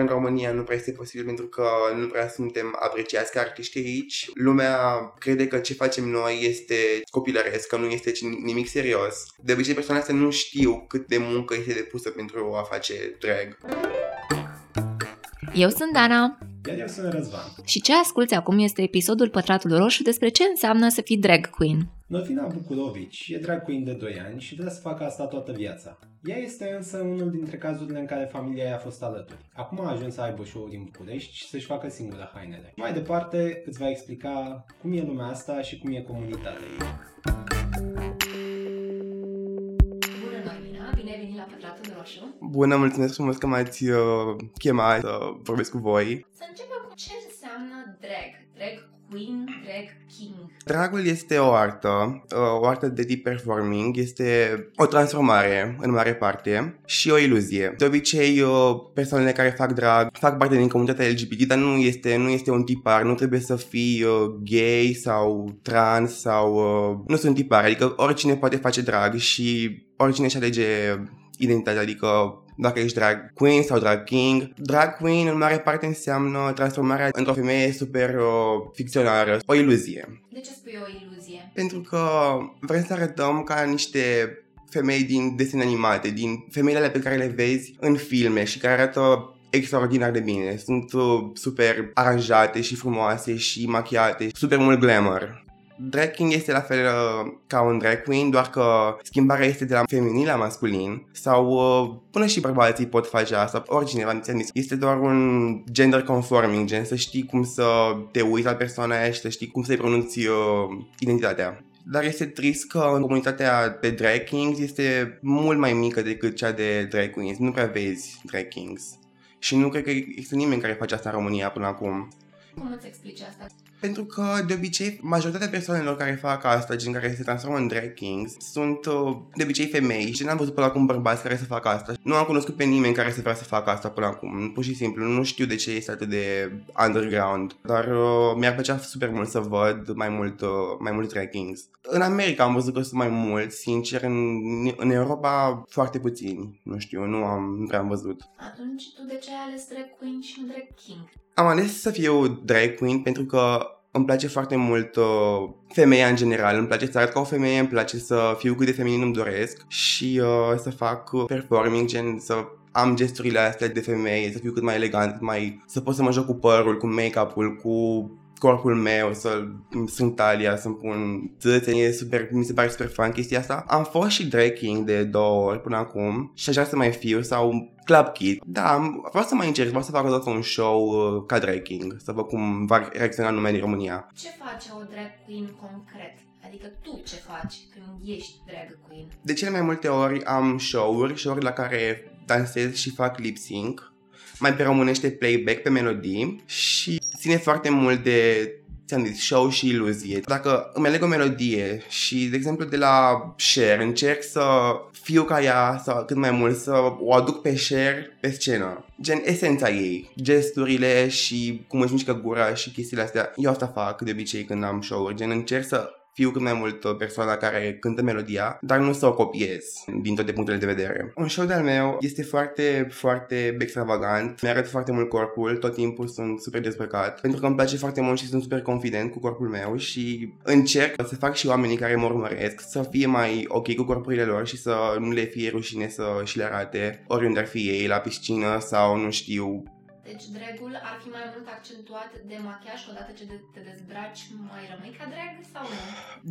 În România nu prea este posibil pentru că nu prea suntem apreciați ca artiști aici. Lumea crede că ce facem noi este copilăresc, că nu este nimic serios. De obicei persoanele astea nu știu cât de muncă este depusă pentru a face drag. Eu sunt Dana. Iar eu sunt Răzvan. Și ce asculți acum este episodul Pătratul Roșu despre ce înseamnă să fii drag queen. Notina Bucurovici e drag queen de 2 ani și vrea să facă asta toată viața. Ea este însă unul dintre cazurile în care familia ei a fost alături. Acum a ajuns să aibă show din București și să-și facă singură hainele. Mai departe îți va explica cum e lumea asta și cum e comunitatea ei. Bună, mulțumesc frumos că m-ați uh, chemat să vorbesc cu voi. Să începem cu ce înseamnă drag. Drag queen, drag king. Dragul este o artă, uh, o artă de deep performing, este o transformare în mare parte și o iluzie. De obicei, uh, persoanele care fac drag fac parte din comunitatea LGBT, dar nu este, nu este un tipar, nu trebuie să fii uh, gay sau trans sau... Nu sunt tipare, adică oricine poate face drag și oricine își alege identitatea, adică dacă ești drag queen sau drag king. Drag queen în mare parte înseamnă transformarea într-o femeie super uh, ficționară, o iluzie. De ce spui o iluzie? Pentru că vrem să arătăm ca niște femei din desene animate, din femeile pe care le vezi în filme și care arată extraordinar de bine. Sunt uh, super aranjate și frumoase și machiate, super mult glamour. Drag king este la fel uh, ca un drag queen, doar că schimbarea este de la feminin la masculin sau uh, până și bărbații pot face asta, oricine v-am zis. Este doar un gender conforming, gen să știi cum să te uiți la persoana aia și să știi cum să-i pronunți uh, identitatea. Dar este trist că comunitatea de drag kings este mult mai mică decât cea de drag queens. Nu prea vezi drag kings. Și nu cred că există nimeni care face asta în România până acum. Cum îți explici asta? Pentru că, de obicei, majoritatea persoanelor care fac asta, gen care se transformă în drag kings, sunt uh, de obicei femei și n-am văzut până acum bărbați care să facă asta. Nu am cunoscut pe nimeni care să vrea să facă asta până acum. Pur și simplu, nu știu de ce este atât de underground. Dar uh, mi-ar plăcea super mult să văd mai mult, uh, mai mult drag kings. În America am văzut că sunt mai mulți, sincer, în, în Europa foarte puțini. Nu știu, nu am, nu prea am văzut. Atunci tu de ce ai ales drag queen și nu drag king? Am ales să fiu drag queen pentru că îmi place foarte mult uh, femeia în general, îmi place să arăt ca o femeie, îmi place să fiu cât de feminin îmi doresc și uh, să fac uh, performing, gen să am gesturile astea de femeie, să fiu cât mai elegant, mai, să pot să mă joc cu părul, cu make-up-ul, cu corpul meu, să sunt talia, să-mi pun țâțe, e super, mi se pare super fun chestia asta. Am fost și drag king de două ori până acum și aș vrea să mai fiu sau Club Kid. Da, vreau să mai încerc, vreau să fac odată un show uh, ca drag king, să văd cum va reacționa lumea din România. Ce face o drag queen concret? Adică tu ce faci când ești drag queen? De cele mai multe ori am show-uri, show-uri la care dansez și fac lip sync mai pe românește playback pe melodii și ține foarte mult de ți-am zis, show și iluzie. Dacă îmi aleg o melodie și, de exemplu, de la share, încerc să fiu ca ea sau cât mai mult să o aduc pe share pe scenă. Gen esența ei, gesturile și cum își mișcă gura și chestiile astea. Eu asta fac de obicei când am show-uri, gen încerc să fiu cât mai mult uh, persoana care cântă melodia, dar nu să o copiez din toate punctele de vedere. Un show de-al meu este foarte, foarte extravagant, mi-arăt foarte mult corpul, tot timpul sunt super dezbrăcat, pentru că îmi place foarte mult și sunt super confident cu corpul meu și încerc să fac și oamenii care mă urmăresc să fie mai ok cu corpurile lor și să nu le fie rușine să și le arate oriunde ar fi ei, la piscină sau nu știu, deci dragul ar fi mai mult accentuat de machiaj odată ce te dezbraci mai rămâi ca drag sau nu?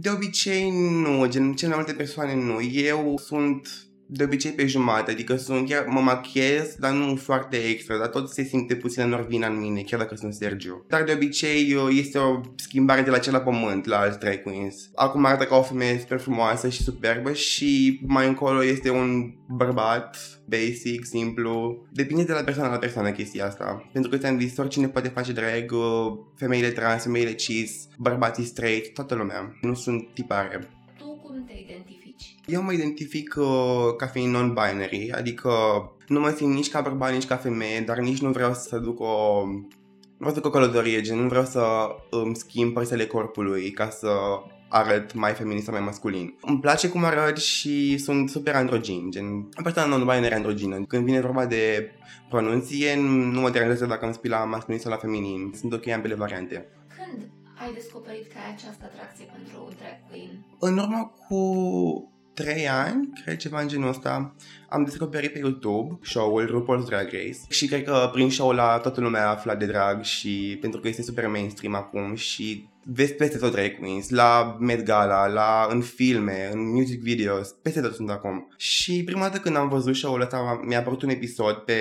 De obicei nu, gen cele mai multe persoane nu. Eu sunt de obicei pe jumătate, adică sunt chiar mă machiez, dar nu foarte extra, dar tot se simte puțin Norvina în mine, chiar dacă sunt Sergio. Dar de obicei uh, este o schimbare de la cel la pământ la alți drag queens. Acum arată ca o femeie super frumoasă și superbă și mai încolo este un bărbat basic, simplu. Depinde de la persoană la persoană chestia asta. Pentru că ți-am zis, oricine poate face drag, uh, femeile trans, femeile cis, bărbații straight, toată lumea. Nu sunt tipare. Eu mă identific uh, ca fiind non-binary, adică nu mă simt nici ca bărbat, nici ca femeie, dar nici nu vreau să duc o... Vreau să duc o călătorie, gen nu vreau să îmi schimb părțile corpului ca să arăt mai feminin sau mai masculin. Îmi place cum arăt și sunt super androgin, gen, persoana nu mai e androgină. Când vine vorba de pronunție, nu mă deranjează dacă îmi spui la masculin sau la feminin. Sunt ok ambele variante. Când ai descoperit că ai această atracție pentru drag queen? În urmă cu trei ani, cred ceva în genul ăsta, am descoperit pe YouTube show-ul RuPaul's Drag Race și cred că prin show la toată lumea a aflat de drag și pentru că este super mainstream acum și vezi peste tot drag queens, la Met Gala, la, în filme, în music videos, peste tot sunt acum. Și prima dată când am văzut show-ul ăsta mi-a apărut un episod pe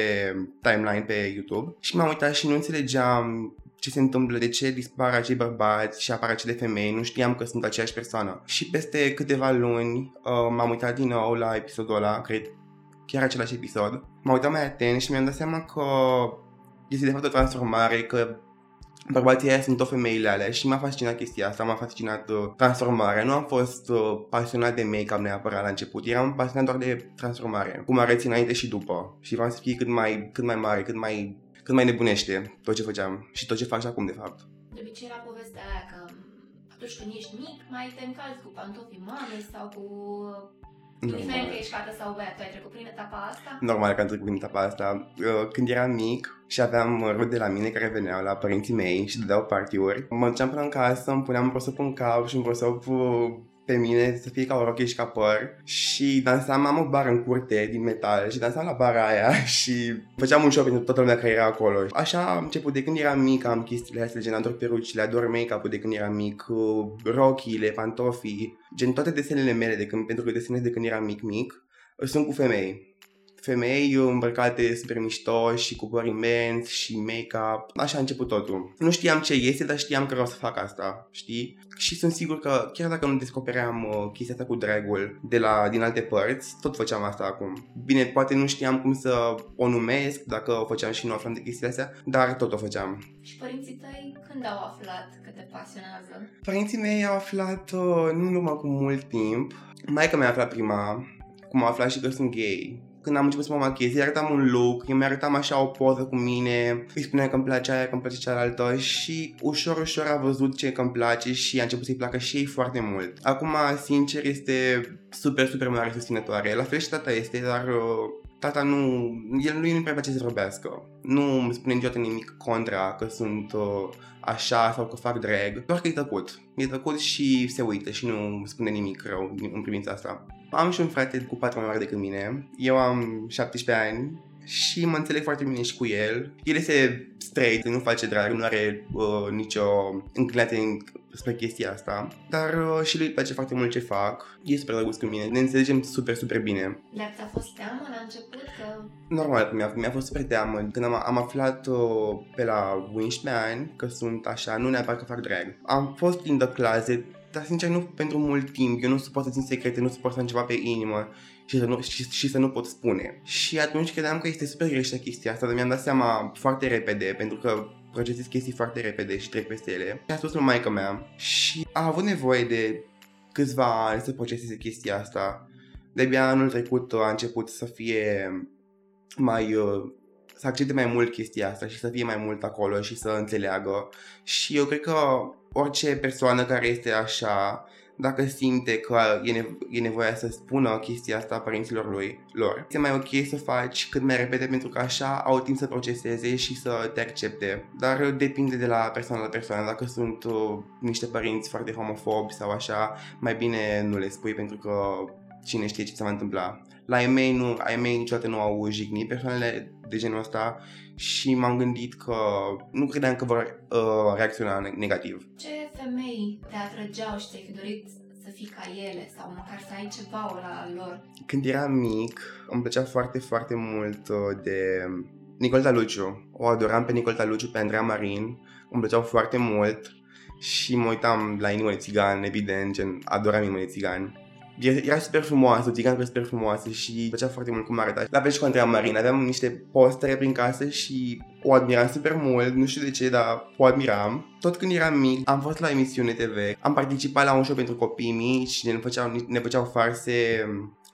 timeline pe YouTube și m-am uitat și nu înțelegeam ce se întâmplă, de ce dispar acei bărbați și apar acele femei, nu știam că sunt aceeași persoană. Și peste câteva luni uh, m-am uitat din nou la episodul ăla, cred chiar același episod. M-am uitat mai atent și mi-am dat seama că este de fapt o transformare, că bărbații aia sunt tot femeile alea și m-a fascinat chestia asta, m-a fascinat uh, transformarea. Nu am fost uh, pasionat de make-up neapărat la început, eram pasionat doar de transformare, cum arăți înainte și după. Și vreau să fie cât mai, cât mai mare, cât mai cât mai nebunește tot ce făceam și tot ce fac și acum, de fapt. De obicei era povestea aia că atunci când ești mic, mai te încalzi cu pantofii mamei sau cu Indiferent că ești fată sau băiat, tu ai trecut prin etapa asta? Normal că am trecut prin etapa asta. Uh, când eram mic și aveam rude la mine care veneau la părinții mei și dădeau party-uri, mă duceam până în casă, îmi puneam un prosop în cap și un prosop uh, pe mine să fie ca o rochie și ca păr și dansam, am o bară în curte din metal și dansam la bara aia și făceam un show pentru toată lumea care era acolo. Așa am început de când eram mic, am chestiile astea, gen ador perucile, ador make-up-ul de când eram mic, rochiile, pantofii, gen toate desenele mele de când, pentru că desenez de când eram mic-mic, sunt cu femei femei îmbrăcate super mișto și cu păr imens și make-up. Așa a început totul. Nu știam ce este, dar știam că vreau să fac asta, știi? Și sunt sigur că chiar dacă nu descopeream uh, chestia asta cu dragul de la, din alte părți, tot făceam asta acum. Bine, poate nu știam cum să o numesc, dacă o făceam și nu aflam de chestia astea, dar tot o făceam. Și părinții tăi când au aflat că te pasionează? Părinții mei au aflat uh, nu numai cu mult timp. Maica mi-a aflat prima, cum a aflat și că sunt gay când am început să mă machez, îi arătam un look, eu mi-arătam așa o poză cu mine, îi spuneam că îmi place aia, că îmi place cealaltă și ușor, ușor a văzut ce că îmi place și a început să-i placă și ei foarte mult. Acum, sincer, este super, super mare susținătoare. La fel și tata este, dar uh, tata nu, el lui nu prea place să vorbească. Nu îmi spune niciodată nimic contra că sunt uh, așa sau că fac drag, doar că e tăcut. E tăcut și se uită și nu îmi spune nimic rău în privința asta. Am și un frate cu 4 mai mare decât mine. Eu am 17 ani și mă înțeleg foarte bine și cu el. El este straight, nu face drag, nu are uh, nicio înclinație spre chestia asta, dar uh, și lui îi place foarte mult ce fac. E super drăguț cu mine, ne înțelegem super, super bine. Dar ți-a fost teamă la început că... Normal mi-a, mi-a fost super teamă. Când am, am aflat uh, pe la 11 ani că sunt așa, nu neapărat că fac drag. Am fost in the closet dar sincer nu pentru mult timp, eu nu suport să țin secrete, nu suport să am ceva pe inimă și să, nu, și, și să nu pot spune. Și atunci credeam că este super greșită chestia asta, dar mi-am dat seama foarte repede, pentru că procesez chestii foarte repede și trec peste ele. Și a spus lui maica mea și a avut nevoie de câțiva ani să proceseze chestia asta. De-abia anul trecut a început să fie mai uh, să accepte mai mult chestia asta și să fie mai mult acolo și să înțeleagă. Și eu cred că orice persoană care este așa, dacă simte că e, nevo- e nevoia să spună chestia asta părinților lui, lor, este mai ok să faci cât mai repede pentru că așa au timp să proceseze și să te accepte. Dar depinde de la persoană la persoană. Dacă sunt uh, niște părinți foarte homofobi sau așa, mai bine nu le spui pentru că cine știe ce se va întâmpla. La ai mei, nu, ai mei niciodată nu au jignit persoanele de genul ăsta și m-am gândit că nu credeam că vor uh, reacționa negativ. Ce femei te atrăgeau și ți-ai fi dorit să fii ca ele sau măcar să ai ceva la lor? Când eram mic, îmi plăcea foarte, foarte mult uh, de Nicolta Luciu. O adoram pe Nicolta Luciu, pe Andreea Marin. Îmi plăceau foarte mult și mă uitam la Inimă de Țigan, evident, gen, adoram Inimă de Țigan. Era super frumoasă, țigancă super frumoasă și plăcea foarte mult cum arăta. La fel și cu Andreea Marin, aveam niște postere prin casă și o admiram super mult, nu știu de ce, dar o admiram. Tot când eram mic, am fost la emisiune TV, am participat la un show pentru copii mici și ne făceau, ne făceau farse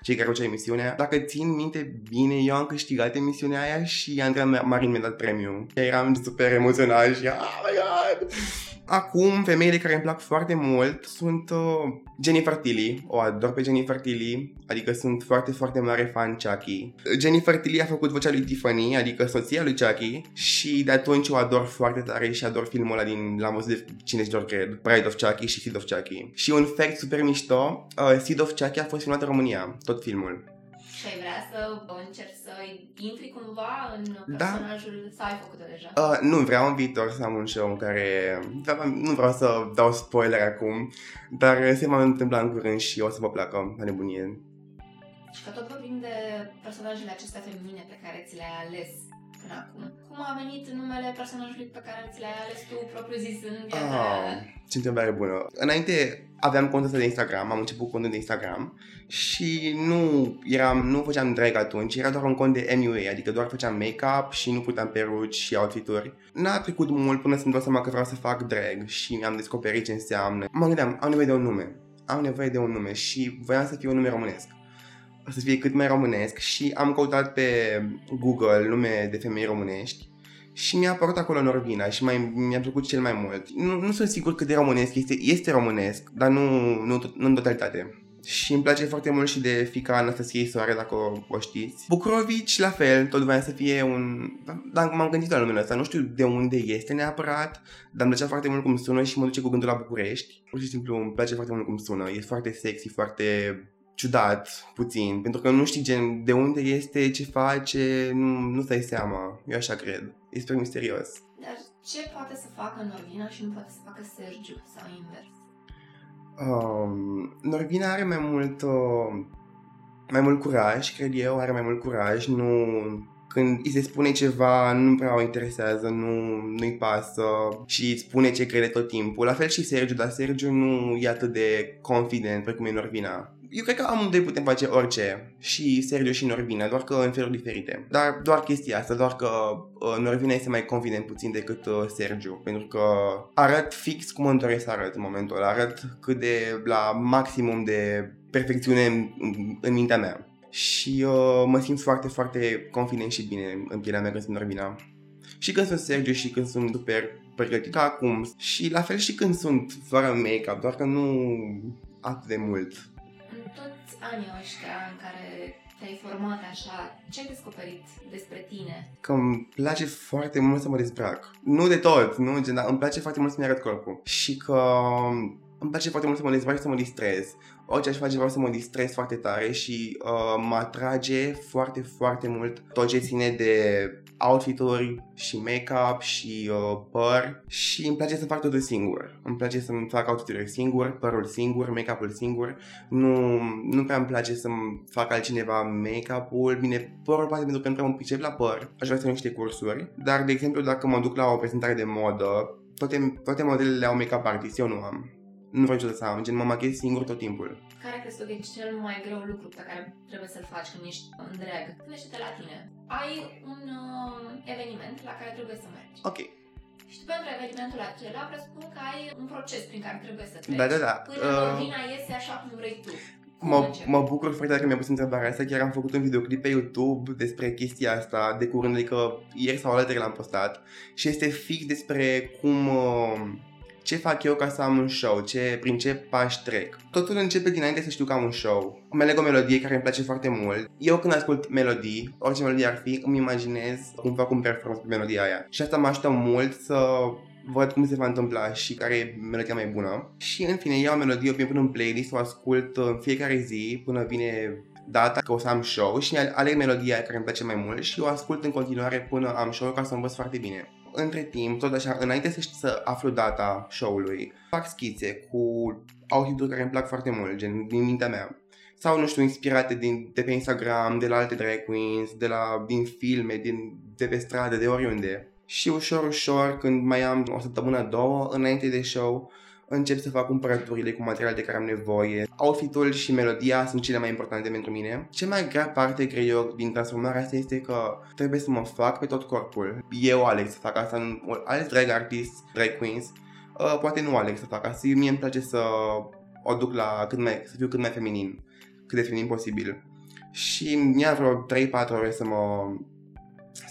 cei care făceau emisiunea. Dacă țin minte bine, eu am câștigat emisiunea aia și Andreea Marin mi-a dat premiu. Eram super emoționat și oh my god! Acum, femeile care îmi plac foarte mult sunt uh, Jennifer Tilly. O ador pe Jennifer Tilly, adică sunt foarte, foarte mare fan Chucky. Jennifer Tilly a făcut vocea lui Tiffany, adică soția lui Chucky, și de atunci o ador foarte tare și ador filmul ăla din, l-am văzut de cine doar cred, Pride of Chucky și Seed of Chucky. Și un fact super mișto, uh, Seed of Chucky a fost filmat în România, tot filmul. Și ai vrea să încerci să intri cumva în Da. personajul sau ai făcut-o deja? Uh, nu vreau în viitor să am un show în care... Nu vreau să dau spoiler acum, dar se va întâmpla în curând și o să vă placă la nebunie. Și că tot vorbim de personajele acestea feminine pe care ți le-ai ales până acum. Cum a venit numele personajului pe care ți l-ai ales tu propriu zis în viața Ah, ce întrebare bună. Înainte aveam contul ăsta de Instagram, am început contul de Instagram și nu eram, nu făceam drag atunci, era doar un cont de MUA, adică doar făceam make-up și nu puteam peruci și outfituri. N-a trecut mult până să-mi dau seama că vreau să fac drag și mi-am descoperit ce înseamnă. Mă gândeam, am nevoie de un nume. Am nevoie de un nume și voiam să fie un nume românesc. Să fie cât mai românesc și am căutat pe Google nume de femei românești și mi-a apărut acolo Norvina și mai, mi-a plăcut cel mai mult. Nu, nu sunt sigur cât de românesc este, este românesc, dar nu, nu, nu în totalitate. Și îmi place foarte mult și de fica Anastasia Soare, dacă o, o știți. Bucrovici, la fel, tot voia să fie un... Dar m-am gândit la numele ăsta, nu știu de unde este neapărat, dar îmi plăcea foarte mult cum sună și mă duce cu gândul la București. Pur și simplu îmi place foarte mult cum sună, e foarte sexy, foarte ciudat, puțin, pentru că nu știi gen de unde este, ce face, nu, nu dai seama, eu așa cred. E super misterios. Dar ce poate să facă Norvina și nu poate să facă Sergiu sau invers? Um, Norvina are mai mult, uh, mai mult curaj, cred eu, are mai mult curaj, nu... Când îi se spune ceva, nu prea o interesează, nu, nu-i pasă și îți spune ce crede tot timpul. La fel și Sergiu, dar Sergiu nu e atât de confident precum e Norvina. Eu cred că amândoi putem face orice, și Sergiu și Norvina, doar că în feluri diferite. Dar doar chestia asta, doar că uh, Norvina este mai confident puțin decât uh, Sergiu, pentru că arăt fix cum îmi doresc să arăt în momentul ăla, arăt cât de la maximum de perfecțiune în, în, în mintea mea. Și uh, mă simt foarte, foarte confident și bine în pielea mea când sunt Norvina. Și când sunt Sergiu și când sunt super pregătit ca acum. Și la fel și când sunt fără make-up, doar că nu atât de mult. În toți anii ăștia în care te-ai format așa, ce ai descoperit despre tine? Că îmi place foarte mult să mă dezbrac. Nu de tot, nu, gen, dar îmi place foarte mult să-mi arăt corpul. Și că îmi place foarte mult să mă dezbrac și să mă distrez. Orice aș face vreau să mă distrez foarte tare și uh, mă atrage foarte, foarte mult tot ce ține de outfituri și make-up și uh, păr și îmi place să fac totul singur. Îmi place să-mi fac outfiturile singur, părul singur, make-up-ul singur. Nu, nu prea îmi place să-mi fac altcineva make-up-ul. Bine, părul poate pentru că nu prea mă pricep la păr. Aș vrea să fac niște cursuri. Dar, de exemplu, dacă mă duc la o prezentare de modă, toate, toate modelele au make-up artist, eu nu am. Nu vreau niciodată să am, gen mă machez singur tot timpul. Care crezi tu că e cel mai greu lucru pe care trebuie să-l faci când ești în drag? Gândește-te la tine. Ai un uh, eveniment la care trebuie să mergi. Ok. Și tu pentru evenimentul acela presupun că ai un proces prin care trebuie să treci. Da, da, da. Până Uh, Norvina iese așa cum vrei tu. Cum Mă, începi? mă bucur foarte tare că mi-a pus întrebarea asta, chiar am făcut un videoclip pe YouTube despre chestia asta de curând, adică ieri sau alaltă l-am postat și este fix despre cum, uh, ce fac eu ca să am un show, ce, prin ce pași trec. Totul începe dinainte să știu că am un show. Îmi aleg o melodie care îmi place foarte mult. Eu când ascult melodii, orice melodie ar fi, îmi imaginez cum fac un performance pe melodia aia. Și asta mă ajută mult să văd cum se va întâmpla și care e melodia mai bună. Și în fine, iau o melodie, o pun în playlist, o ascult în fiecare zi până vine data că o să am show și aleg melodia care îmi place mai mult și o ascult în continuare până am show ca să învăț foarte bine. Între timp, tot așa, înainte să, știu să aflu data show-ului, fac schițe cu outfit care îmi plac foarte mult, gen din mintea mea. Sau, nu știu, inspirate din, de pe Instagram, de la alte drag queens, de la, din filme, din, de pe stradă, de oriunde. Și ușor, ușor, când mai am o săptămână, două, înainte de show, încep să fac cumpărăturile cu material de care am nevoie. Outfitul și melodia sunt cele mai importante pentru mine. Cea mai grea parte, cred eu, din transformarea asta este că trebuie să mă fac pe tot corpul. Eu aleg să fac asta, nu- alți drag artists, drag queens, uh, poate nu aleg să fac asta. Mie îmi place să o duc la cât mai, să fiu cât mai feminin, cât de feminin posibil. Și mi-a vreo 3-4 ore să mă,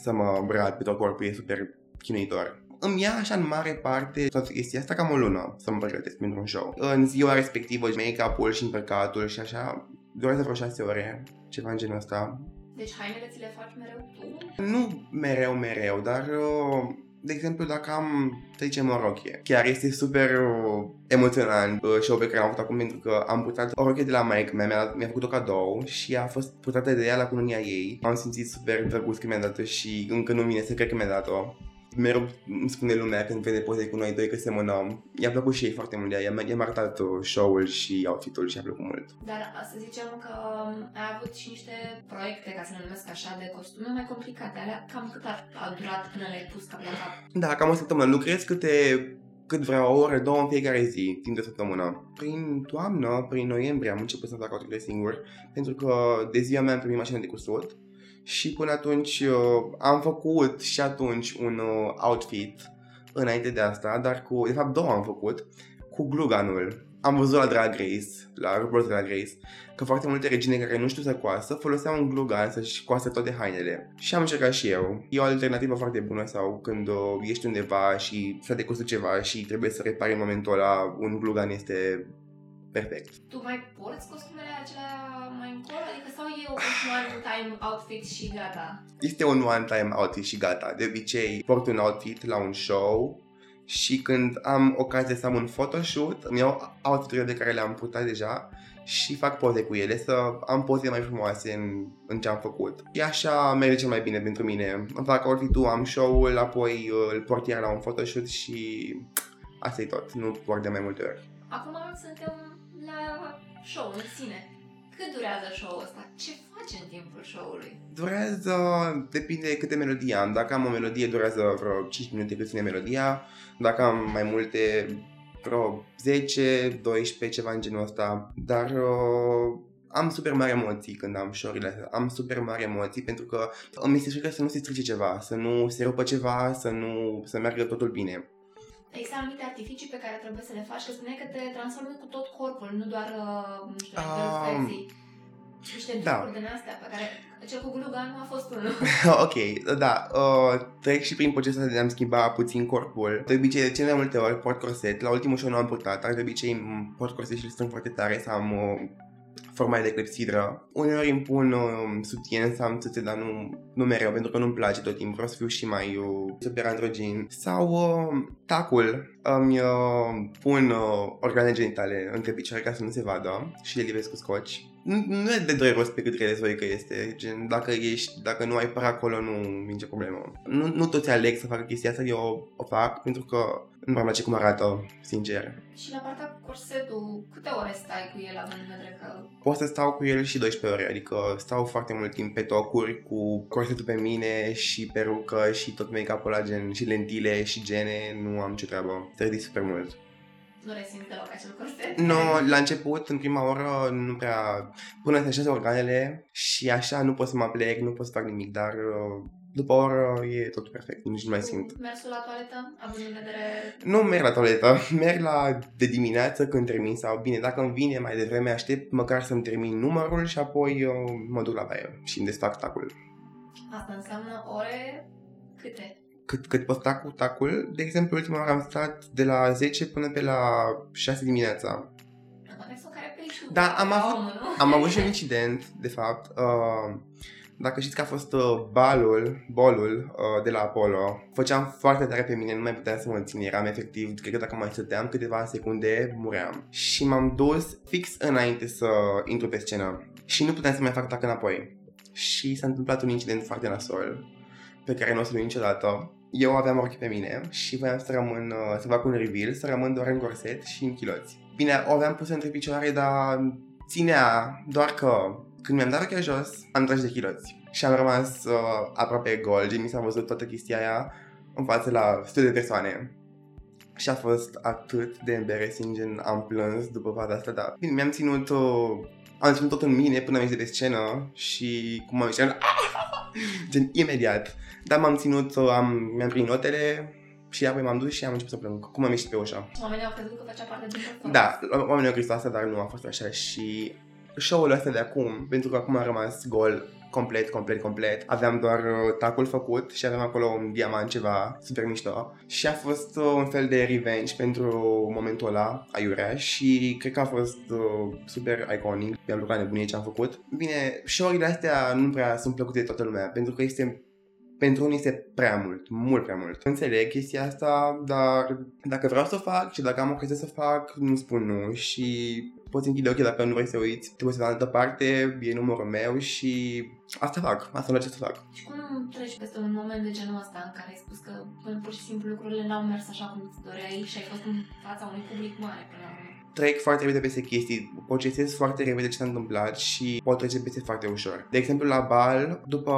să mă îmbrac pe tot corpul, e super chinuitor. Îmi ia așa în mare parte toată chestia asta cam o lună să mă pregătesc pentru un show. În ziua respectivă, make-up-ul și împărcatul și așa, durează vreo 6 ore, ceva în genul ăsta. Deci hainele ți le faci mereu tu? Nu mereu, mereu, dar uh, de exemplu, dacă am, să zicem, o rochie, chiar este super uh, emoționant uh, show pe care am avut acum pentru că am purtat o rochie de la Mike mea, mi-a, mi-a făcut o cadou și a fost purtată de ea la cununia ei. Am simțit super drăguț că mi-a dat-o și încă nu vine să cred că mi-a dat-o mereu îmi spune lumea când vede poze cu noi doi că semănăm. I-a plăcut și ei foarte mult de ea. I-a arătat uh, show-ul și outfit-ul și a plăcut mult. Dar să zicem că ai avut și niște proiecte, ca să le numesc așa, de costume mai complicate. Alea cam cât a durat până le-ai pus cap la cap? Da, cam o săptămână. Lucrez câte cât vreau o oră, două în fiecare zi, timp de săptămână. Prin toamnă, prin noiembrie am început să fac outfit singur, pentru că de ziua mea am primit mașină de cusut și până atunci uh, am făcut și atunci un uh, outfit înainte de asta, dar cu, de fapt două am făcut, cu gluganul. Am văzut la Drag Race, la RuPaul's Drag Race, că foarte multe regine care nu știu să coasă foloseau un glugan să-și coasă toate hainele. Și am încercat și eu. E o alternativă foarte bună sau când uh, ești undeva și s-a decusă ceva și trebuie să repari în momentul ăla, un glugan este perfect. Tu mai porți costumele acelea mai încolo? Adică sau e un one-time outfit și gata? Este un one-time outfit și gata. De obicei port un outfit la un show și când am ocazia să am un photoshoot, îmi iau outfiturile de care le-am purtat deja și fac poze cu ele, să am poze mai frumoase în, în ce am făcut. E așa merge cel mai bine pentru mine. Îmi fac outfit am show-ul, apoi îl port iar la un photoshoot și asta e tot. Nu port de mai multe ori. Acum suntem la show în sine. Cât durează show-ul ăsta? Ce faci în timpul show-ului? Durează, depinde câte melodii am. Dacă am o melodie, durează vreo 5 minute cât ține melodia. Dacă am mai multe, vreo 10, 12, ceva în genul ăsta. Dar uh, am super mari emoții când am show-urile astea. Am super mari emoții pentru că îmi este frică să nu se strice ceva, să nu se rupă ceva, să nu să meargă totul bine. Există anumite artificii pe care trebuie să le faci, că spuneai că te transformi cu tot corpul, nu doar, uh, nu știu, um, niște da. din astea pe care cel cu gluga nu a fost unul. ok, da. Uh, trec și prin procesul de a-mi schimba puțin corpul. De obicei, de cele mai multe ori port corset. La ultimul show nu am purtat, dar de obicei port corset și îl strâng foarte tare să am uh, forma de clepsidră. Uneori îmi pun uh, sutien să am țâțe, dar nu, nu mereu, pentru că nu-mi place tot timpul. Vreau să fiu și mai uh, super androgin. Sau uh, tacul. Îmi uh, pun uh, organe genitale între picioare ca să nu se vadă și le livesc cu scoci nu, nu e de dureros pe cât credeți voi că este. Gen, dacă ești, dacă nu ai păr acolo, nu e nicio problemă. Nu, nu toți aleg să facă chestia asta, eu o fac pentru că nu mai place cum arată, sincer. Și la partea cu corsetul, câte ore stai cu el având în vedere că... Pot să stau cu el și 12 ore, adică stau foarte mult timp pe tocuri cu corsetul pe mine și perucă și tot make-up-ul la gen și lentile și gene, nu am ce treabă. Te super mult nu resimți deloc acel corset. Nu, la început, în prima oră, nu prea... Până să așeze organele și așa nu pot să mă plec, nu pot să fac nimic, dar uh, după o oră e tot perfect, nici nu mai simt. Mersul la toaletă, având în vedere... Nu merg la toaletă, merg la de dimineață când termin sau bine, dacă îmi vine mai devreme, aștept măcar să-mi termin numărul și apoi uh, mă duc la baie și îmi desfac tacul. Asta înseamnă ore câte? cât, cât pot sta cu tacul. De exemplu, ultima oară am stat de la 10 până pe la 6 dimineața. Da, am avut, am avut și un incident, de fapt. Uh, dacă știți că a fost uh, balul, bolul uh, de la Apollo, făceam foarte tare pe mine, nu mai puteam să mă țin, eram efectiv, cred că dacă mai stăteam câteva secunde, muream. Și m-am dus fix înainte să intru pe scenă și nu puteam să mai fac tac înapoi. Și s-a întâmplat un incident foarte nasol, pe care nu o să niciodată eu aveam ochi pe mine și voiam să rămân, uh, să fac un reveal, să rămân doar în corset și în chiloți. Bine, o aveam pus între picioare, dar ținea doar că când mi-am dat ochia jos, am tras de chiloți. Și am rămas uh, aproape gol, gen mi s-a văzut toată chestia aia în față la sute de persoane. Și a fost atât de embarrassing, gen am plâns după fata asta, dar bine, mi-am ținut, uh, am ținut tot în mine până am ieșit de pe scenă și cum am ieșit, gen imediat. Dar m-am ținut, am, mi-am primit notele și apoi m-am dus și am început să plâng. Cum am ieșit pe ușa. Oamenii au crezut că făcea parte din performance. Da, oamenii au crezut asta, dar nu a fost așa și show-ul ăsta de acum, pentru că acum a rămas gol, complet, complet, complet. Aveam doar uh, tacul făcut și aveam acolo un diamant ceva super mișto. Și a fost uh, un fel de revenge pentru momentul ăla, aiurea, și cred că a fost uh, super iconic. Mi-am lucrat nebunie ce am făcut. Bine, show-urile astea nu prea sunt plăcute de toată lumea, pentru că este pentru unii este prea mult, mult prea mult. Înțeleg chestia asta, dar dacă vreau să fac și dacă am ocazia să fac, nu spun nu și poți închide ochii dacă nu vrei să uiți, trebuie să în altă parte, e numărul meu și asta fac, asta ce să fac. Și cum treci peste un moment de genul ăsta în care ai spus că pur și simplu lucrurile n-au mers așa cum îți doreai și ai fost în fața unui public mare până la urmă? trec foarte repede peste chestii, procesez foarte repede ce s-a întâmplat și pot trece peste foarte ușor. De exemplu, la bal, după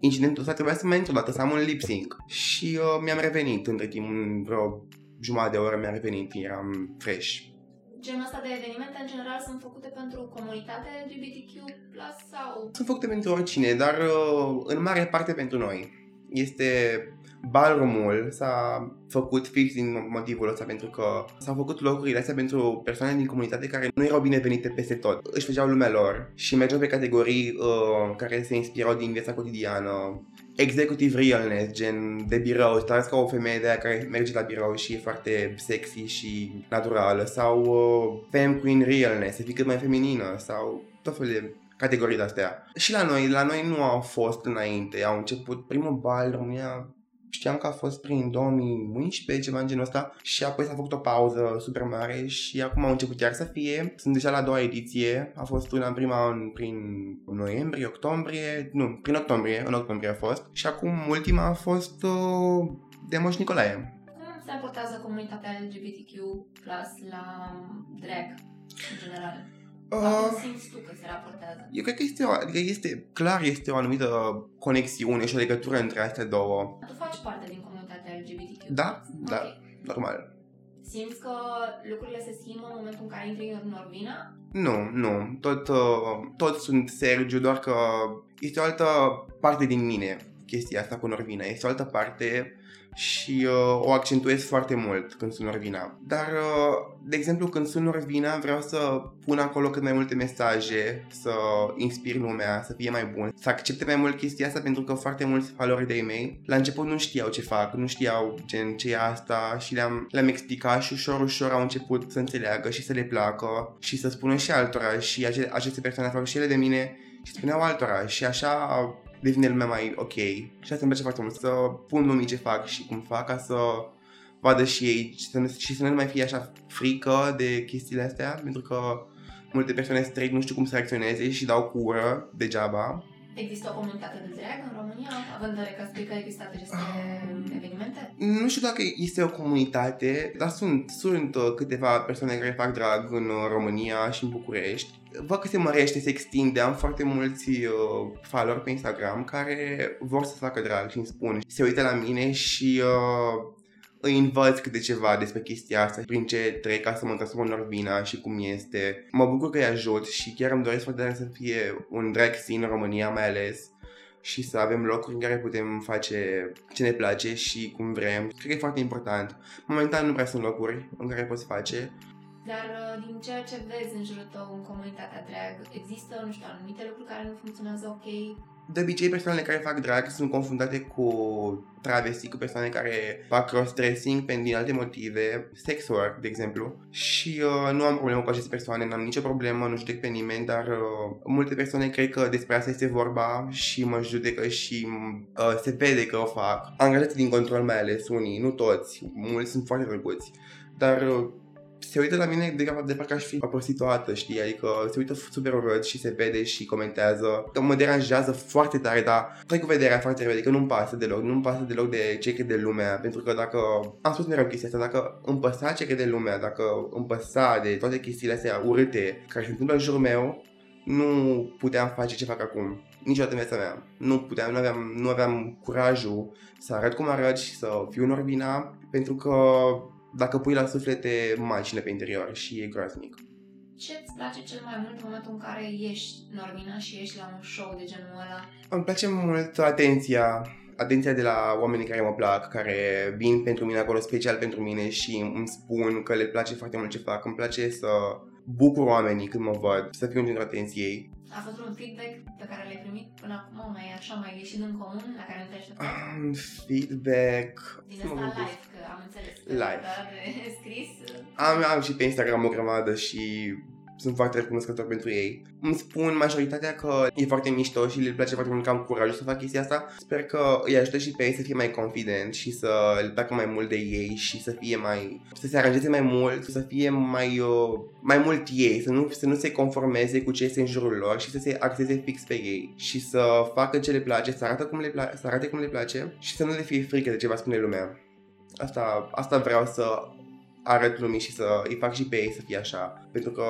incidentul ăsta, trebuia să mai intru dată, să am un lip sync și uh, mi-am revenit între timp, în vreo jumătate de oră mi-am revenit, eram fresh. Genul ăsta de evenimente, în general, sunt făcute pentru comunitatea LGBTQ+, sau... Sunt făcute pentru oricine, dar uh, în mare parte pentru noi. Este Ballroom-ul s-a făcut fix din motivul ăsta, pentru că s-au făcut locurile astea pentru persoane din comunitate care nu erau binevenite peste tot. Își făceau lumea lor și mergeau pe categorii uh, care se inspirau din viața cotidiană. Executive realness, gen de birou, stau ca o femeie de aia care merge la birou și e foarte sexy și naturală, sau uh, femme queen realness, să fii cât mai feminină, sau tot felul de categorii de-astea. Și la noi, la noi nu au fost înainte, au început primul bal România Știam că a fost prin 2011, ceva în genul ăsta, și apoi s-a făcut o pauză super mare și acum au început chiar să fie. Sunt deja la a doua ediție, a fost una în prima în, prin noiembrie, octombrie, nu, prin octombrie, în octombrie a fost. Și acum ultima a fost uh, de Moș Nicolae. Cum se raportează comunitatea LGBTQ plus la drag în general? Uh, simți tu că se raportează? Eu cred că este, o, adică este, clar este o anumită conexiune și o legătură între astea două. Tu faci parte din comunitatea LGBTQ? Da, okay. da, normal. Simți că lucrurile se schimbă în momentul în care intri în Norvina? Nu, nu. Tot, uh, tot sunt Sergiu, doar că este o altă parte din mine chestia asta cu Norvina. Este o altă parte și uh, o accentuez foarte mult când sun Norvina. Dar, uh, de exemplu, când sun Norvina vreau să pun acolo cât mai multe mesaje, să inspir lumea, să fie mai bun, să accepte mai mult chestia asta pentru că foarte mulți followeri de mei la început nu știau ce fac, nu știau gen ce e asta și le-am, le-am explicat și ușor, ușor au început să înțeleagă și să le placă și să spună și altora și ace- aceste persoane fac și ele de mine și spuneau altora și așa devine lumea mai ok. Și asta îmi place foarte mult, să pun lumii ce fac și cum fac ca să vadă și ei și să, nu, și să nu mai fie așa frică de chestiile astea, pentru că multe persoane straight nu știu cum să reacționeze și dau cură degeaba. Există o comunitate de drag în România, având în vedere că spui că există aceste uh, evenimente? Nu știu dacă este o comunitate, dar sunt, sunt uh, câteva persoane care fac drag în uh, România și în București văd că se mărește, se extinde, am foarte mulți uh, follower pe Instagram care vor să facă drag și îmi spun, se uită la mine și uh, îi învăț câte ceva despre chestia asta, prin ce trec ca să mă transform în Norvina și cum este. Mă bucur că îi ajut și chiar îmi doresc foarte tare să fie un drag scene în România mai ales și să avem locuri în care putem face ce ne place și cum vrem. Cred că e foarte important. Momentan nu prea sunt locuri în care poți face, dar uh, din ceea ce vezi în jurul tău în comunitatea drag, există, nu știu, anumite lucruri care nu funcționează ok? De obicei, persoanele care fac drag sunt confundate cu travesti, cu persoane care fac cross-dressing pentru din alte motive, sex work, de exemplu. Și uh, nu am problemă cu aceste persoane, n-am nicio problemă, nu judec pe nimeni, dar uh, multe persoane cred că despre asta este vorba și mă judecă și uh, se vede că o fac. Angajați din control mai ales unii, nu toți, mulți sunt foarte drăguți. Dar uh, se uită la mine de, de parcă aș fi o prostituată, știi? Adică se uită super urât și se vede și comentează. Că mă deranjează foarte tare, dar trec cu vederea foarte repede, că nu-mi pasă deloc. Nu-mi pasă deloc de ce crede lumea, pentru că dacă... Am spus mereu chestia asta, dacă îmi păsa ce crede lumea, dacă îmi păsa de toate chestiile astea urâte care se întâmplă în jurul meu, nu puteam face ce fac acum. Niciodată în viața mea. Nu puteam, nu aveam, nu aveam curajul să arăt cum arăt și să fiu în orbina, pentru că dacă pui la suflete macină pe interior și e groaznic. Ce îți place cel mai mult în momentul în care ești Normina și ești la un show de genul ăla? Îmi place mult atenția, atenția de la oamenii care mă plac, care vin pentru mine acolo special pentru mine și îmi spun că le place foarte mult ce fac. Îmi place să bucur oamenii când mă văd, să fiu în centrul atenției. A fost un feedback pe care l-ai primit până acum, mai așa, mai ieșit în comun, la care nu te așteptai? Um, feedback... Din să mă ăsta gândesc. live, că am înțeles. Live. Da, de scris. Am, am și pe Instagram o grămadă și sunt foarte recunoscător pentru ei. Îmi spun majoritatea că e foarte mișto și le place foarte mult că am curajul să fac chestia asta. Sper că îi ajută și pe ei să fie mai confident și să le placă mai mult de ei și să fie mai... să se aranjeze mai mult, să fie mai, uh, mai mult ei, să nu, să nu se conformeze cu ce este în jurul lor și să se axeze fix pe ei și să facă ce le place, să arate cum le, pla- să arate cum le place și să nu le fie frică de ce va spune lumea. Asta, asta vreau să arăt lumii și să îi fac și pe ei să fie așa. Pentru că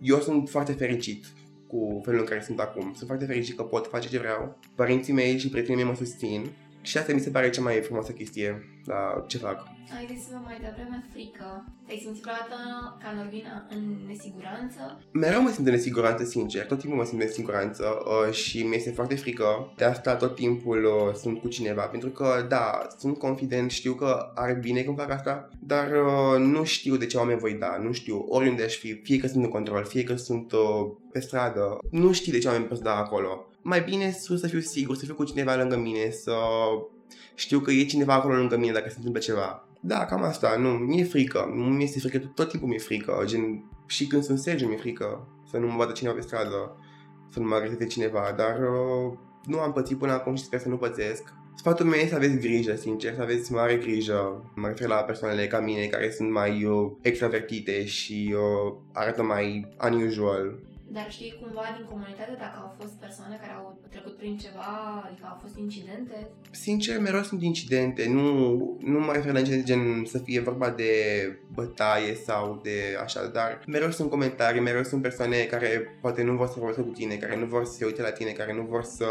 eu sunt foarte fericit cu felul în care sunt acum. Sunt foarte fericit că pot face ce vreau. Părinții mei și prietenii mei mă susțin. Și asta mi se pare cea mai frumoasă chestie la ce fac. Ai zis mai devreme frică. Te-ai simțit vreodată ca Norvina în nesiguranță? Mereu mă simt în nesiguranță, sincer. Tot timpul mă simt în nesiguranță uh, și mi este foarte frică. De asta tot timpul uh, sunt cu cineva. Pentru că, da, sunt confident, știu că ar bine când fac asta, dar uh, nu știu de ce oameni voi da. Nu știu oriunde aș fi, fie că sunt în control, fie că sunt uh, pe stradă. Nu știu de ce oameni pot da acolo. Mai bine să să fiu sigur, să fiu cu cineva lângă mine, să știu că e cineva acolo lângă mine dacă se întâmplă ceva. Da, cam asta, nu, mi-e frică, nu mi este frică, tot timpul mi-e frică, gen, și când sunt Sergiu mi-e frică să nu mă vadă cineva pe stradă, să nu mă agreseze cineva, dar uh, nu am pățit până acum și sper să nu pățesc. Sfatul meu este să aveți grijă, sincer, să aveți mare grijă. Mă refer la persoanele ca mine care sunt mai uh, extravertite și uh, arată mai unusual. Dar știi cumva din comunitate dacă au fost persoane care au trecut prin ceva, adică au fost incidente? Sincer, mereu sunt incidente, nu, nu mă refer la incidente gen să fie vorba de bătaie sau de așa, dar mereu sunt comentarii, mereu sunt persoane care poate nu vor să vorbească cu tine, care nu vor să se uite la tine, care nu vor să,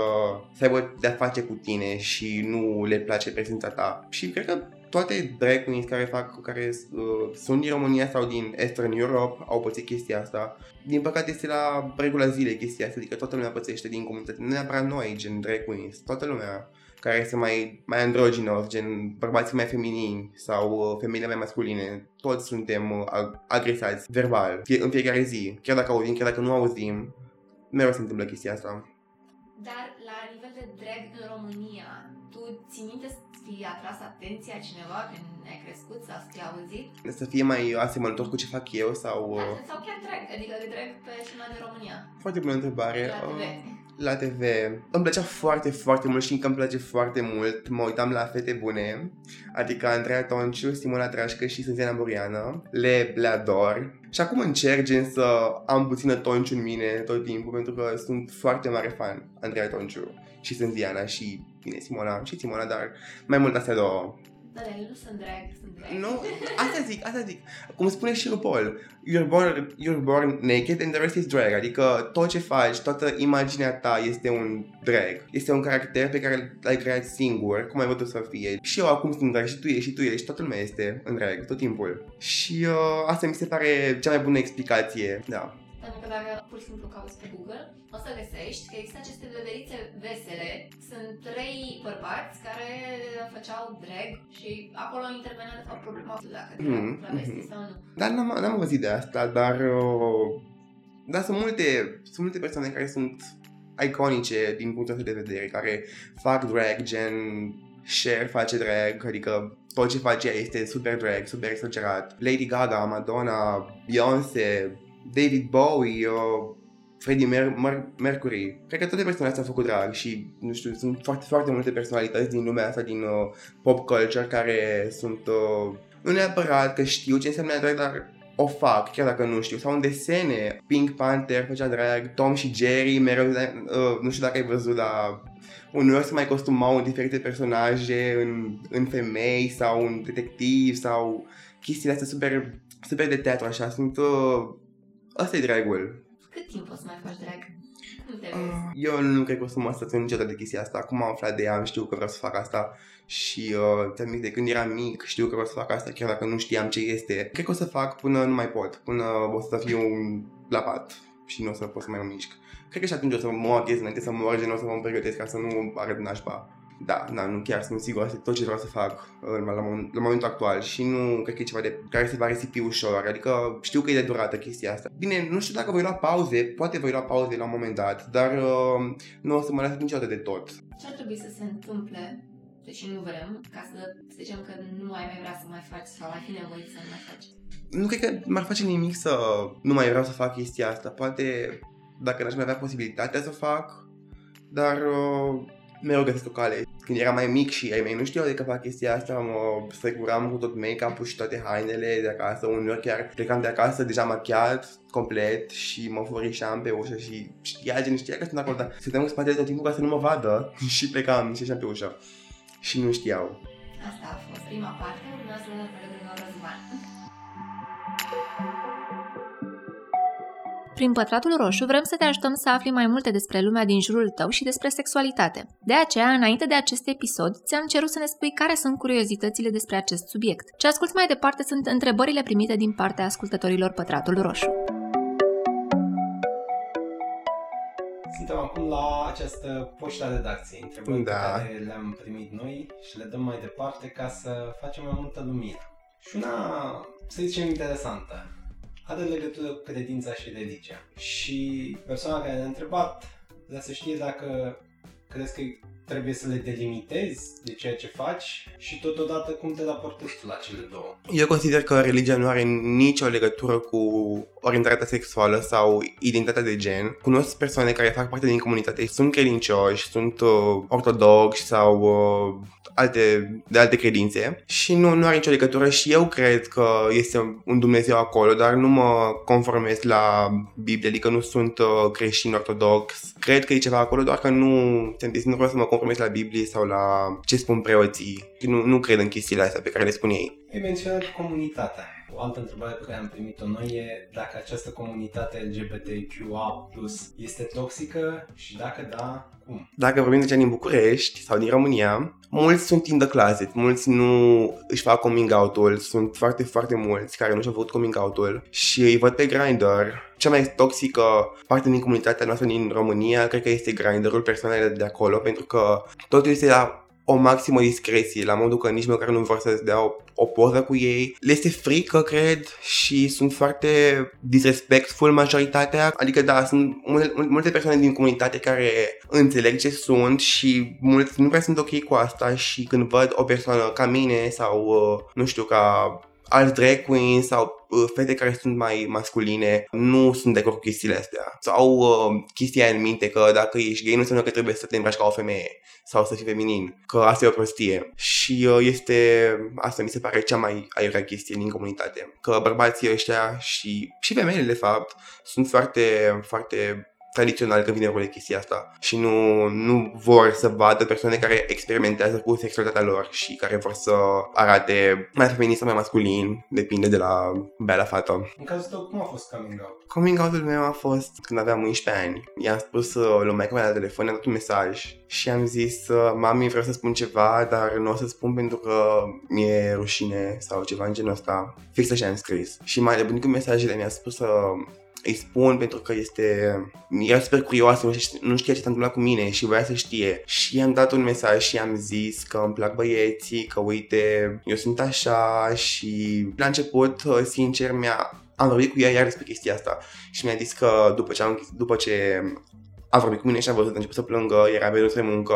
să aibă de-a face cu tine și nu le place prezența ta. Și cred că toate drag queens care fac, care uh, sunt din România sau din Eastern Europe au pățit chestia asta. Din păcate este la regula zilei chestia asta, adică toată lumea pățește din comunitate, nu neapărat noi, gen drag queens, toată lumea care este mai, mai androginos, gen bărbații mai feminini sau uh, femeile mai masculine, toți suntem uh, agresați verbal, fie, în fiecare zi, chiar dacă auzim, chiar dacă nu auzim, mereu se întâmplă chestia asta. Dar la nivel de drag în România, tu ții minte să fie atras atenția cineva când ai crescut sau să fie auzit? Să fie mai asemănător cu ce fac eu sau... Da, Uh, sau chiar drag, adică de drag pe scena de România, foarte bună întrebare. la TV. Uh, la TV. Îmi plăcea foarte, foarte mult și încă îmi place foarte mult. Mă uitam la Fete Bune, adică Andreea Tonciu, Simona Trașcă și Sânziana Buriană. Le, le ador. Și acum încerc gen să am puțină Tonciu în mine tot timpul, pentru că sunt foarte mare fan Andreea Tonciu și Sânziana și, bine, Simona și Simona, dar mai mult astea două. Da, dar ele nu sunt drag, sunt drag. Nu, asta zic, asta zic. Cum spune și RuPaul, you're born, you're born naked and the rest is drag. Adică tot ce faci, toată imaginea ta este un drag. Este un caracter pe care l-ai creat singur, cum ai văzut să fie. Și eu acum sunt drag și tu ești și tu ești și toată lumea este în drag, tot timpul. Și uh, asta mi se pare cea mai bună explicație, da. Pentru că dacă pur și simplu cauți pe Google, o să găsești că există aceste veverițe vesele. Sunt trei bărbați care făceau drag și acolo intervenea de fapt problema dacă Mhm, era travesti mhm. sau nu. Dar n-am, n-am auzit de asta, dar... Uh, dar sunt multe, sunt multe persoane care sunt iconice din punctul ăsta de vedere, care fac drag, gen Cher face drag, adică tot ce face ea este super drag, super exagerat. Lady Gaga, Madonna, Beyoncé, David Bowie, uh, Freddie Mer- Mer- Mercury. Cred că toate persoanele astea au făcut drag și, nu știu, sunt foarte, foarte multe personalități din lumea asta, din uh, pop culture, care sunt... Uh, nu neapărat că știu ce înseamnă drag, dar o fac, chiar dacă nu știu. Sau în desene, Pink Panther făcea drag, Tom și Jerry, mereu, uh, nu știu dacă ai văzut, dar uneori se mai costumau în diferite personaje, în, în femei sau în detectiv sau chestiile astea super, super de teatru așa, sunt... Uh, Asta e dragul. Cât timp o să mai faci drag? Cum te vezi? Uh, Eu nu cred că o să mă stățin niciodată de chestia asta. Acum am aflat de ea, știu că vreau să fac asta și uh, ți-am zis de când eram mic, știu că vreau să fac asta chiar dacă nu știam ce este. Cred că o să fac până nu mai pot, până o să fiu la pat și nu o să pot să mai mă mișc. Cred că și atunci o să mă achez înainte să mă gen, o să mă pregătesc ca să nu arăt nașpa. Da, da, nu chiar sunt sigur, asta e tot ce vreau să fac la, la, la momentul actual și nu cred că e ceva de care se va risipi ușor, adică știu că e de durată chestia asta. Bine, nu știu dacă voi lua pauze, poate voi lua pauze la un moment dat, dar uh, nu o să mă las niciodată de tot. Ce ar trebui să se întâmple deși nu vrem, ca să zicem că nu ai mai vrea să mai faci sau ai fi nevoit să nu mai faci? Nu cred că m-ar face nimic să nu mai vreau să fac chestia asta. Poate dacă n-aș mai avea posibilitatea să fac, dar uh, mereu găsesc o cale. Când eram mai mic și ai mei nu știau de că fac chestia asta, mă strecuram cu tot make-up-ul și toate hainele de acasă. Uneori chiar plecam de acasă deja machiat complet și mă furișam pe ușă și știa, gen, știa că sunt acolo, dar stăteam cu spatele tot timpul ca să nu mă vadă și plecam și așa pe ușă. Și nu știau. Asta a fost prima parte, urmează Răzvan. Prin Pătratul Roșu vrem să te ajutăm să afli mai multe despre lumea din jurul tău și despre sexualitate. De aceea, înainte de acest episod, ți-am cerut să ne spui care sunt curiozitățile despre acest subiect. Ce ascult mai departe sunt întrebările primite din partea ascultătorilor Pătratul Roșu. Suntem acum la această poșta redacției, întrebări da. pe care le-am primit noi și le dăm mai departe ca să facem mai multă lumină. Și una, să zicem, interesantă are legătură cu credința și religia. Și persoana care ne-a întrebat vrea să știe dacă crezi că trebuie să le delimitezi de ceea ce faci și totodată cum te raportezi tu la cele două. Eu consider că religia nu are nicio legătură cu orientarea sexuală sau identitatea de gen. Cunosc persoane care fac parte din comunitate, sunt credincioși, sunt uh, ortodoxi sau uh, alte, de alte credințe și nu, nu are nicio legătură și eu cred că este un Dumnezeu acolo, dar nu mă conformez la Biblie, adică nu sunt uh, creștin ortodox. Cred că e ceva acolo, doar că nu, nu vreau să mă conformez la Biblie sau la ce spun preoții. Nu, nu cred în chestiile astea pe care le spun ei. Ai menționat comunitatea. O altă întrebare pe care am primit-o noi e dacă această comunitate LGBTQA+, este toxică și dacă da, cum? Dacă vorbim de ce din București sau din România, mulți sunt in the closet, mulți nu își fac coming out-ul, sunt foarte, foarte mulți care nu și-au făcut coming out-ul și îi văd pe Grindr. Cea mai toxică parte din comunitatea noastră din România cred că este Grindr-ul, persoanele de acolo, pentru că totul este la o maximă discreție, la modul că nici măcar nu vor să-ți dea o, o poză cu ei. Le este frică, cred, și sunt foarte disrespectful majoritatea. Adică, da, sunt multe, multe persoane din comunitate care înțeleg ce sunt și mulți nu prea sunt ok cu asta și când văd o persoană ca mine sau, uh, nu știu, ca alți drag queens sau uh, fete care sunt mai masculine nu sunt de acord cu chestiile astea. Sau au uh, chestia în minte că dacă ești gay nu înseamnă că trebuie să te îmbraci ca o femeie sau să fii feminin, că asta e o prostie. Și uh, este, asta mi se pare cea mai aiurea chestie din comunitate. Că bărbații ăștia și, și femeile de fapt sunt foarte, foarte tradițional când vine vorba de chestia asta și nu, nu vor să vadă persoane care experimentează cu sexualitatea lor și care vor să arate mai feminist sau mai masculin, depinde de la bea la fată. În cazul tău, cum a fost coming out? Coming out-ul meu a fost când aveam 11 ani. I-am spus uh, lui maică la telefon, i-am dat un mesaj și am zis, uh, mami, vreau să spun ceva, dar nu o să spun pentru că mi-e rușine sau ceva în genul ăsta. Fix așa am scris. Și mai de bunicul mesajele mi-a spus să îi spun pentru că este... Era super curioasă, nu știa ce s-a întâmplat cu mine și voia să știe. Și i-am dat un mesaj și i-am zis că îmi plac băieții, că uite, eu sunt așa și la început, sincer, mi-a am vorbit cu ea iar despre chestia asta și mi-a zis că după ce, am, după ce a vorbit cu mine și a văzut, a început să plângă, era pe de muncă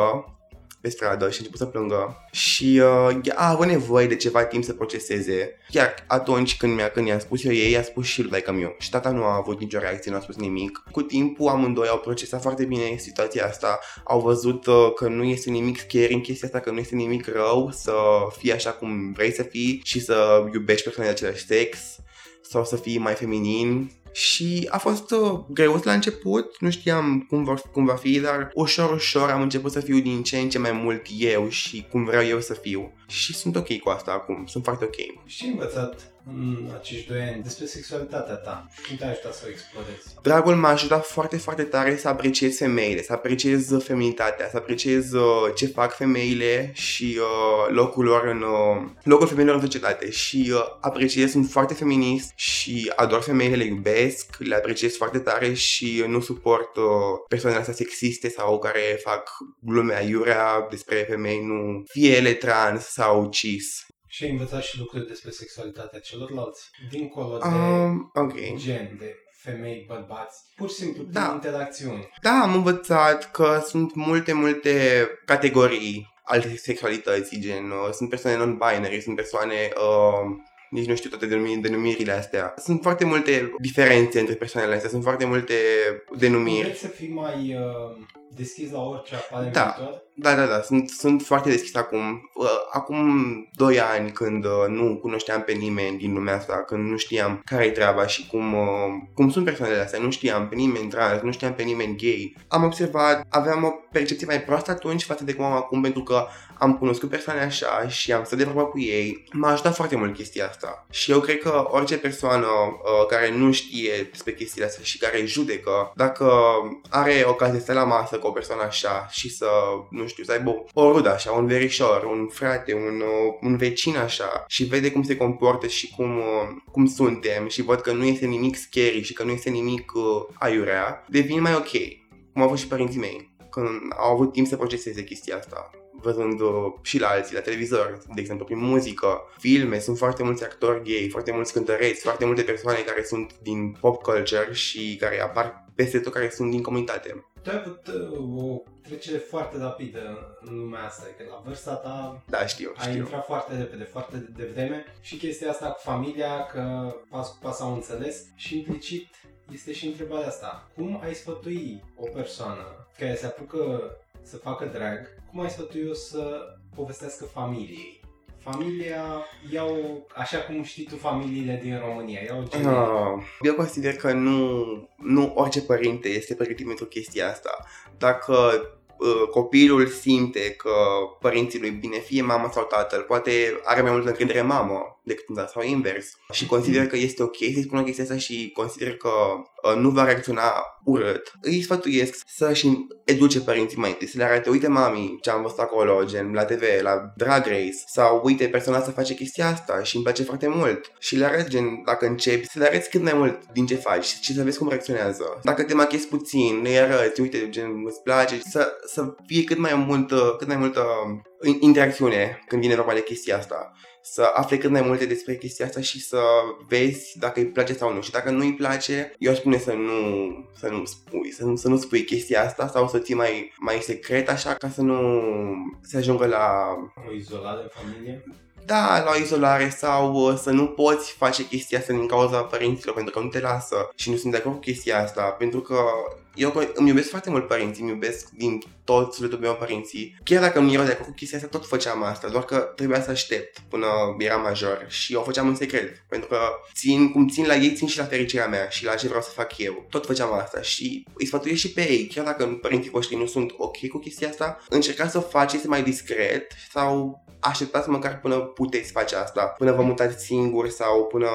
pe stradă și a început să plângă și uh, a avut nevoie de ceva timp să proceseze. Chiar atunci când mi-a, când i-am spus eu ei, i-a spus și lui meu. Și tata nu a avut nicio reacție, nu a spus nimic. Cu timpul amândoi au procesat foarte bine situația asta, au văzut uh, că nu este nimic scary în chestia asta, că nu este nimic rău să fii așa cum vrei să fii și să iubești persoane de același sex sau să fii mai feminin și a fost uh, greuț la început, nu știam cum, vor, cum va fi, dar ușor, ușor am început să fiu din ce în ce mai mult eu și cum vreau eu să fiu. și sunt ok cu asta acum, sunt foarte ok. Și învățat în acești doi ani despre sexualitatea ta? Cum te-a ajutat să o explorezi? Dragul m-a ajutat foarte, foarte tare să apreciez femeile, să apreciez feminitatea, să apreciez uh, ce fac femeile și uh, locul lor în uh, locul femeilor în societate și uh, apreciez, sunt foarte feminist și ador femeile, le iubesc, le apreciez foarte tare și nu suport uh, persoanele astea sexiste sau care fac glume aiurea despre femei, nu fie ele trans sau cis. Și ai învățat și lucruri despre sexualitatea celorlalți, dincolo de Um, ok. gen, de femei, bărbați, pur și simplu Da. prin interacțiuni. Da, am învățat că sunt multe, multe categorii ale sexualității, gen uh, sunt persoane non-binary, sunt persoane, uh, nici nu știu toate denumi- denumirile astea. Sunt foarte multe diferențe între persoanele astea, sunt foarte multe denumiri. Vrei să fii mai uh, deschis la orice apare în Da. viitor? Da, da, da, sunt, sunt foarte deschis acum. Uh, Acum 2 ani când uh, nu cunoșteam pe nimeni din lumea asta, când nu știam care e treaba și cum, uh, cum sunt persoanele astea, nu știam pe nimeni trans, nu știam pe nimeni gay. Am observat, aveam o percepție mai proastă atunci față de cum am acum pentru că am cunoscut persoane așa și am stat de vorbă cu ei. M-a ajutat foarte mult chestia asta. Și eu cred că orice persoană uh, care nu știe despre chestiile astea și care judecă, dacă are ocazia să stea la masă cu o persoană așa și să, nu știu, să aibă o rudă așa, un verișor, un frate, un, uh, un vecin așa și vede cum se comportă și cum, uh, cum suntem și văd că nu este nimic scary și că nu este nimic uh, aiurea, devin mai ok. Cum au fost și părinții mei, când au avut timp să proceseze chestia asta văzând uh, și la alții, la televizor, de exemplu, prin muzică, filme, sunt foarte mulți actori gay, foarte mulți cântăreți, foarte multe persoane care sunt din pop culture și care apar peste tot, care sunt din comunitate. Tu ai avut uh, o trecere foarte rapidă în lumea asta, că la vârsta ta Da, știu, ai știu. intrat foarte repede, foarte devreme și chestia asta cu familia, că pas cu pas au înțeles și implicit este și întrebarea asta. Cum ai sfătui o persoană care se apucă să facă drag, cum ai sfătui-o să povestească familiei? Familia iau, așa cum știi tu familiile din România, iau generic. Ah, Eu consider că nu, nu orice părinte este pregătit pentru chestia asta. Dacă uh, copilul simte că părinții lui bine, fie mama sau tatăl, poate are mai multă încredere în mamă decât în tată sau invers. Și consider că este ok să-i spună chestia asta și consider că uh, nu va reacționa urât, îi sfătuiesc să-și educe părinții mai întâi, să le arate, uite mami ce am văzut acolo, gen la TV, la Drag Race, sau uite persoana asta face chestia asta și îmi place foarte mult. Și le arăți, gen, dacă începi, să le arăți cât mai mult din ce faci și să vezi cum reacționează. Dacă te machezi puțin, le arăți, uite, gen, îți place, să, să fie cât mai multă, cât mai multă in- interacțiune când vine vorba de chestia asta să afle cât mai multe despre chestia asta și să vezi dacă îi place sau nu. Și dacă nu îi place, eu aș spune să nu, să nu spui, să nu, să nu spui chestia asta sau să ții mai, mai secret așa ca să nu se ajungă la O izolare în familie? Da, la o izolare sau uh, să nu poți face chestia asta din cauza părinților pentru că nu te lasă și nu sunt de acord cu chestia asta pentru că eu co- îmi iubesc foarte mult părinții, îmi iubesc din tot sufletul meu părinții. Chiar dacă nu erau de acord cu chestia asta, tot făceam asta, doar că trebuia să aștept până eram major și o făceam în secret, pentru că țin, cum țin la ei, țin și la fericirea mea și la ce vreau să fac eu. Tot făceam asta și îi sfătuiesc și pe ei, chiar dacă părinții voștri nu sunt ok cu chestia asta, încercați să o faceți mai discret sau așteptați măcar până puteți face asta, până vă mutați singur sau până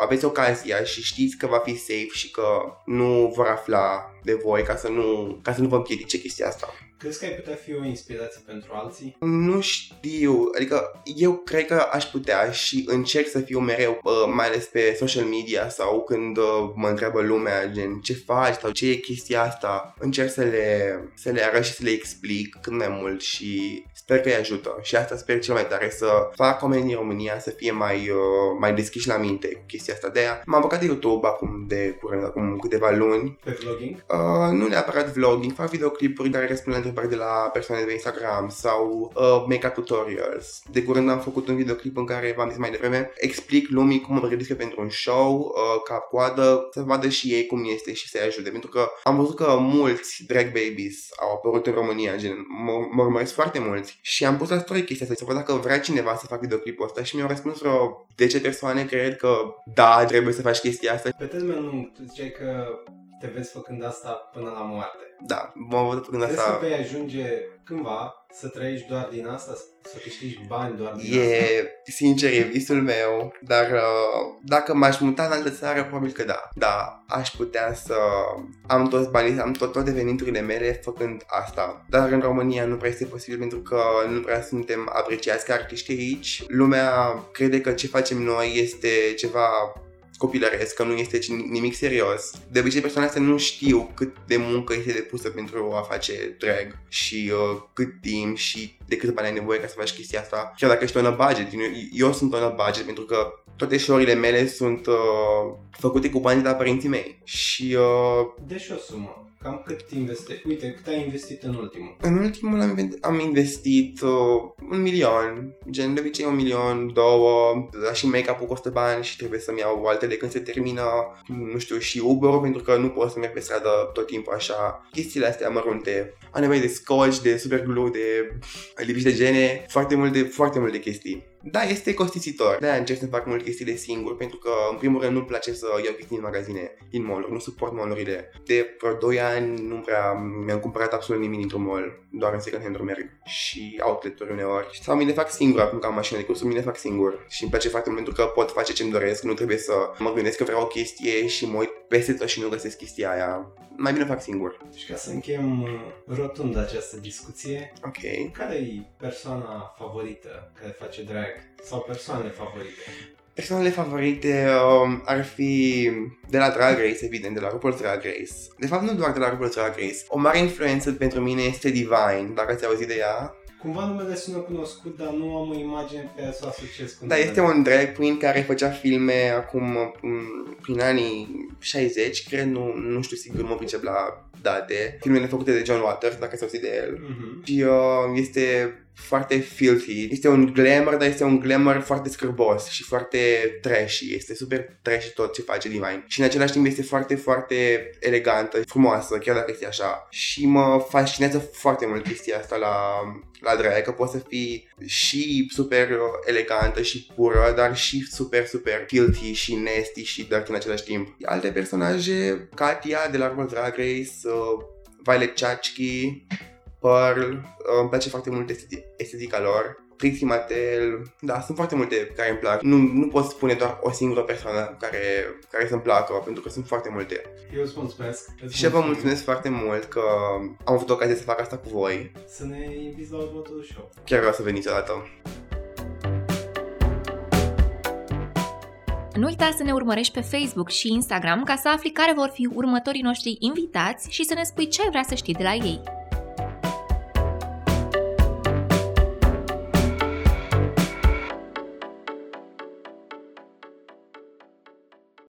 aveți ocazia și știți că va fi safe și că nu vor afla de voi ca să nu, ca să nu vă împiedice chestia asta. Crezi că ai putea fi o inspirație pentru alții? Nu știu, adică eu cred că aș putea și încerc să fiu mereu, uh, mai ales pe social media sau când uh, mă întreabă lumea gen ce faci sau ce e chestia asta, încerc să le, să le arăt și să le explic cât mai mult și sper că îi ajută și asta sper cel mai tare să fac oamenii din România să fie mai, uh, mai deschiși la minte cu chestia asta. De aia m-am apucat de YouTube acum de curând, acum câteva luni Pe vlogging? Uh, nu neapărat vlogging, fac videoclipuri care răspund la întrebări de la persoane de pe Instagram sau uh, make-up tutorials. De curând am făcut un videoclip în care, v-am zis mai devreme, explic lumii cum mă pregătesc eu pentru un show, uh, cap-coadă, să vadă și ei cum este și să-i ajute. Pentru că am văzut că mulți drag babies au apărut în România, gen, mă, mă urmăresc foarte mulți și am pus la story chestia asta, să văd dacă vrea cineva să fac videoclipul ăsta și mi-au răspuns vreo 10 persoane, cred că da, trebuie să faci chestia asta Pe termen lung, tu ziceai că te vezi făcând asta până la moarte. Da, mă văd făcând Crezi asta. că vei ajunge cândva să trăiești doar din asta, să câștigi bani doar din asta? E, sincer, e visul meu, dar uh, dacă m-aș muta în altă țară, probabil că da. Da, aș putea să am toți banii, am tot, toate veniturile mele făcând asta. Dar în România nu prea este posibil pentru că nu prea suntem apreciați ca artiști aici. Lumea crede că ce facem noi este ceva copilăresc, că nu este nimic serios. De obicei persoanele astea nu știu cât de muncă este depusă pentru a face drag și uh, cât timp și de cât bani ai nevoie ca să faci chestia asta. Chiar dacă ești on a budget. Eu, eu sunt on a budget pentru că toate show-urile mele sunt uh, făcute cu banii de la părinții mei. Și... Uh, Deci o sumă. Cam cât investești? Uite, cât ai investit în ultimul? În ultimul am, inven- am investit uh, un milion, gen de obicei un milion, două, dar și make-up-ul costă bani și trebuie să-mi iau altele când se termină, nu știu, și uber pentru că nu pot să merg pe stradă tot timpul așa. Chestiile astea mărunte. Am nevoie de scotch, de superglue, de lipici de gene, foarte multe, foarte multe chestii. Da, este costisitor. De-aia încerc să fac multe chestii de singur, pentru că, în primul rând, nu-mi place să iau chestii din magazine, din mall nu suport mall De vreo 2 ani nu prea mi-am cumpărat absolut nimic dintr-un mall, doar în second hand merg și outlet-uri uneori. Sau mi le fac singur acum că am mașină de cursuri, mi le fac singur. Și îmi place foarte mult pentru că pot face ce-mi doresc, nu trebuie să mă gândesc că vreau o chestie și mă uit peste tot și nu găsesc chestia aia. Mai bine fac singur. Și ca să încheiem uh, rotund această discuție, Ok. care e persoana favorită care face drag? Sau persoanele favorite? Persoanele favorite um, ar fi de la Drag Race, evident, de la RuPaul's Drag Race. De fapt, nu doar de la RuPaul's Drag Race. O mare influență pentru mine este Divine, dacă ați auzit de ea. Cumva numele sună cunoscut, dar nu am o imagine pe care să o asociez cu Da, numele. este un drag queen care făcea filme acum m, prin anii 60, cred, nu, nu știu sigur, nu mă pricep la date. Filmele făcute de John Waters, dacă ați auzit de el. Mhm. Și uh, este foarte filthy. Este un glamour, dar este un glamour foarte scârbos și foarte trashy. Este super trashy tot ce face Divine. Și în același timp este foarte, foarte elegantă, frumoasă, chiar dacă este așa. Și mă fascinează foarte mult chestia asta la, la drag, că poți să fii și super uh, elegantă și pură, dar și super, super filthy și nasty și dark în același timp. Alte personaje, Katia de la RuPaul's Drag Race, uh, Violet Chachki, Pearl, uh, îmi place foarte mult esteti- estetica lor. Trixie Mattel, da, sunt foarte multe care îmi plac. Nu, nu pot spune doar o singură persoană care, care să-mi placă, pentru că sunt foarte multe. Eu îți mulțumesc. Îți Și vă mulțumesc foarte mult că am avut ocazia să fac asta cu voi. Să ne inviți la următorul show. Chiar vreau să veniți odată. Nu uita să ne urmărești pe Facebook și Instagram ca să afli care vor fi următorii noștri invitați și să ne spui ce ai vrea să știi de la ei.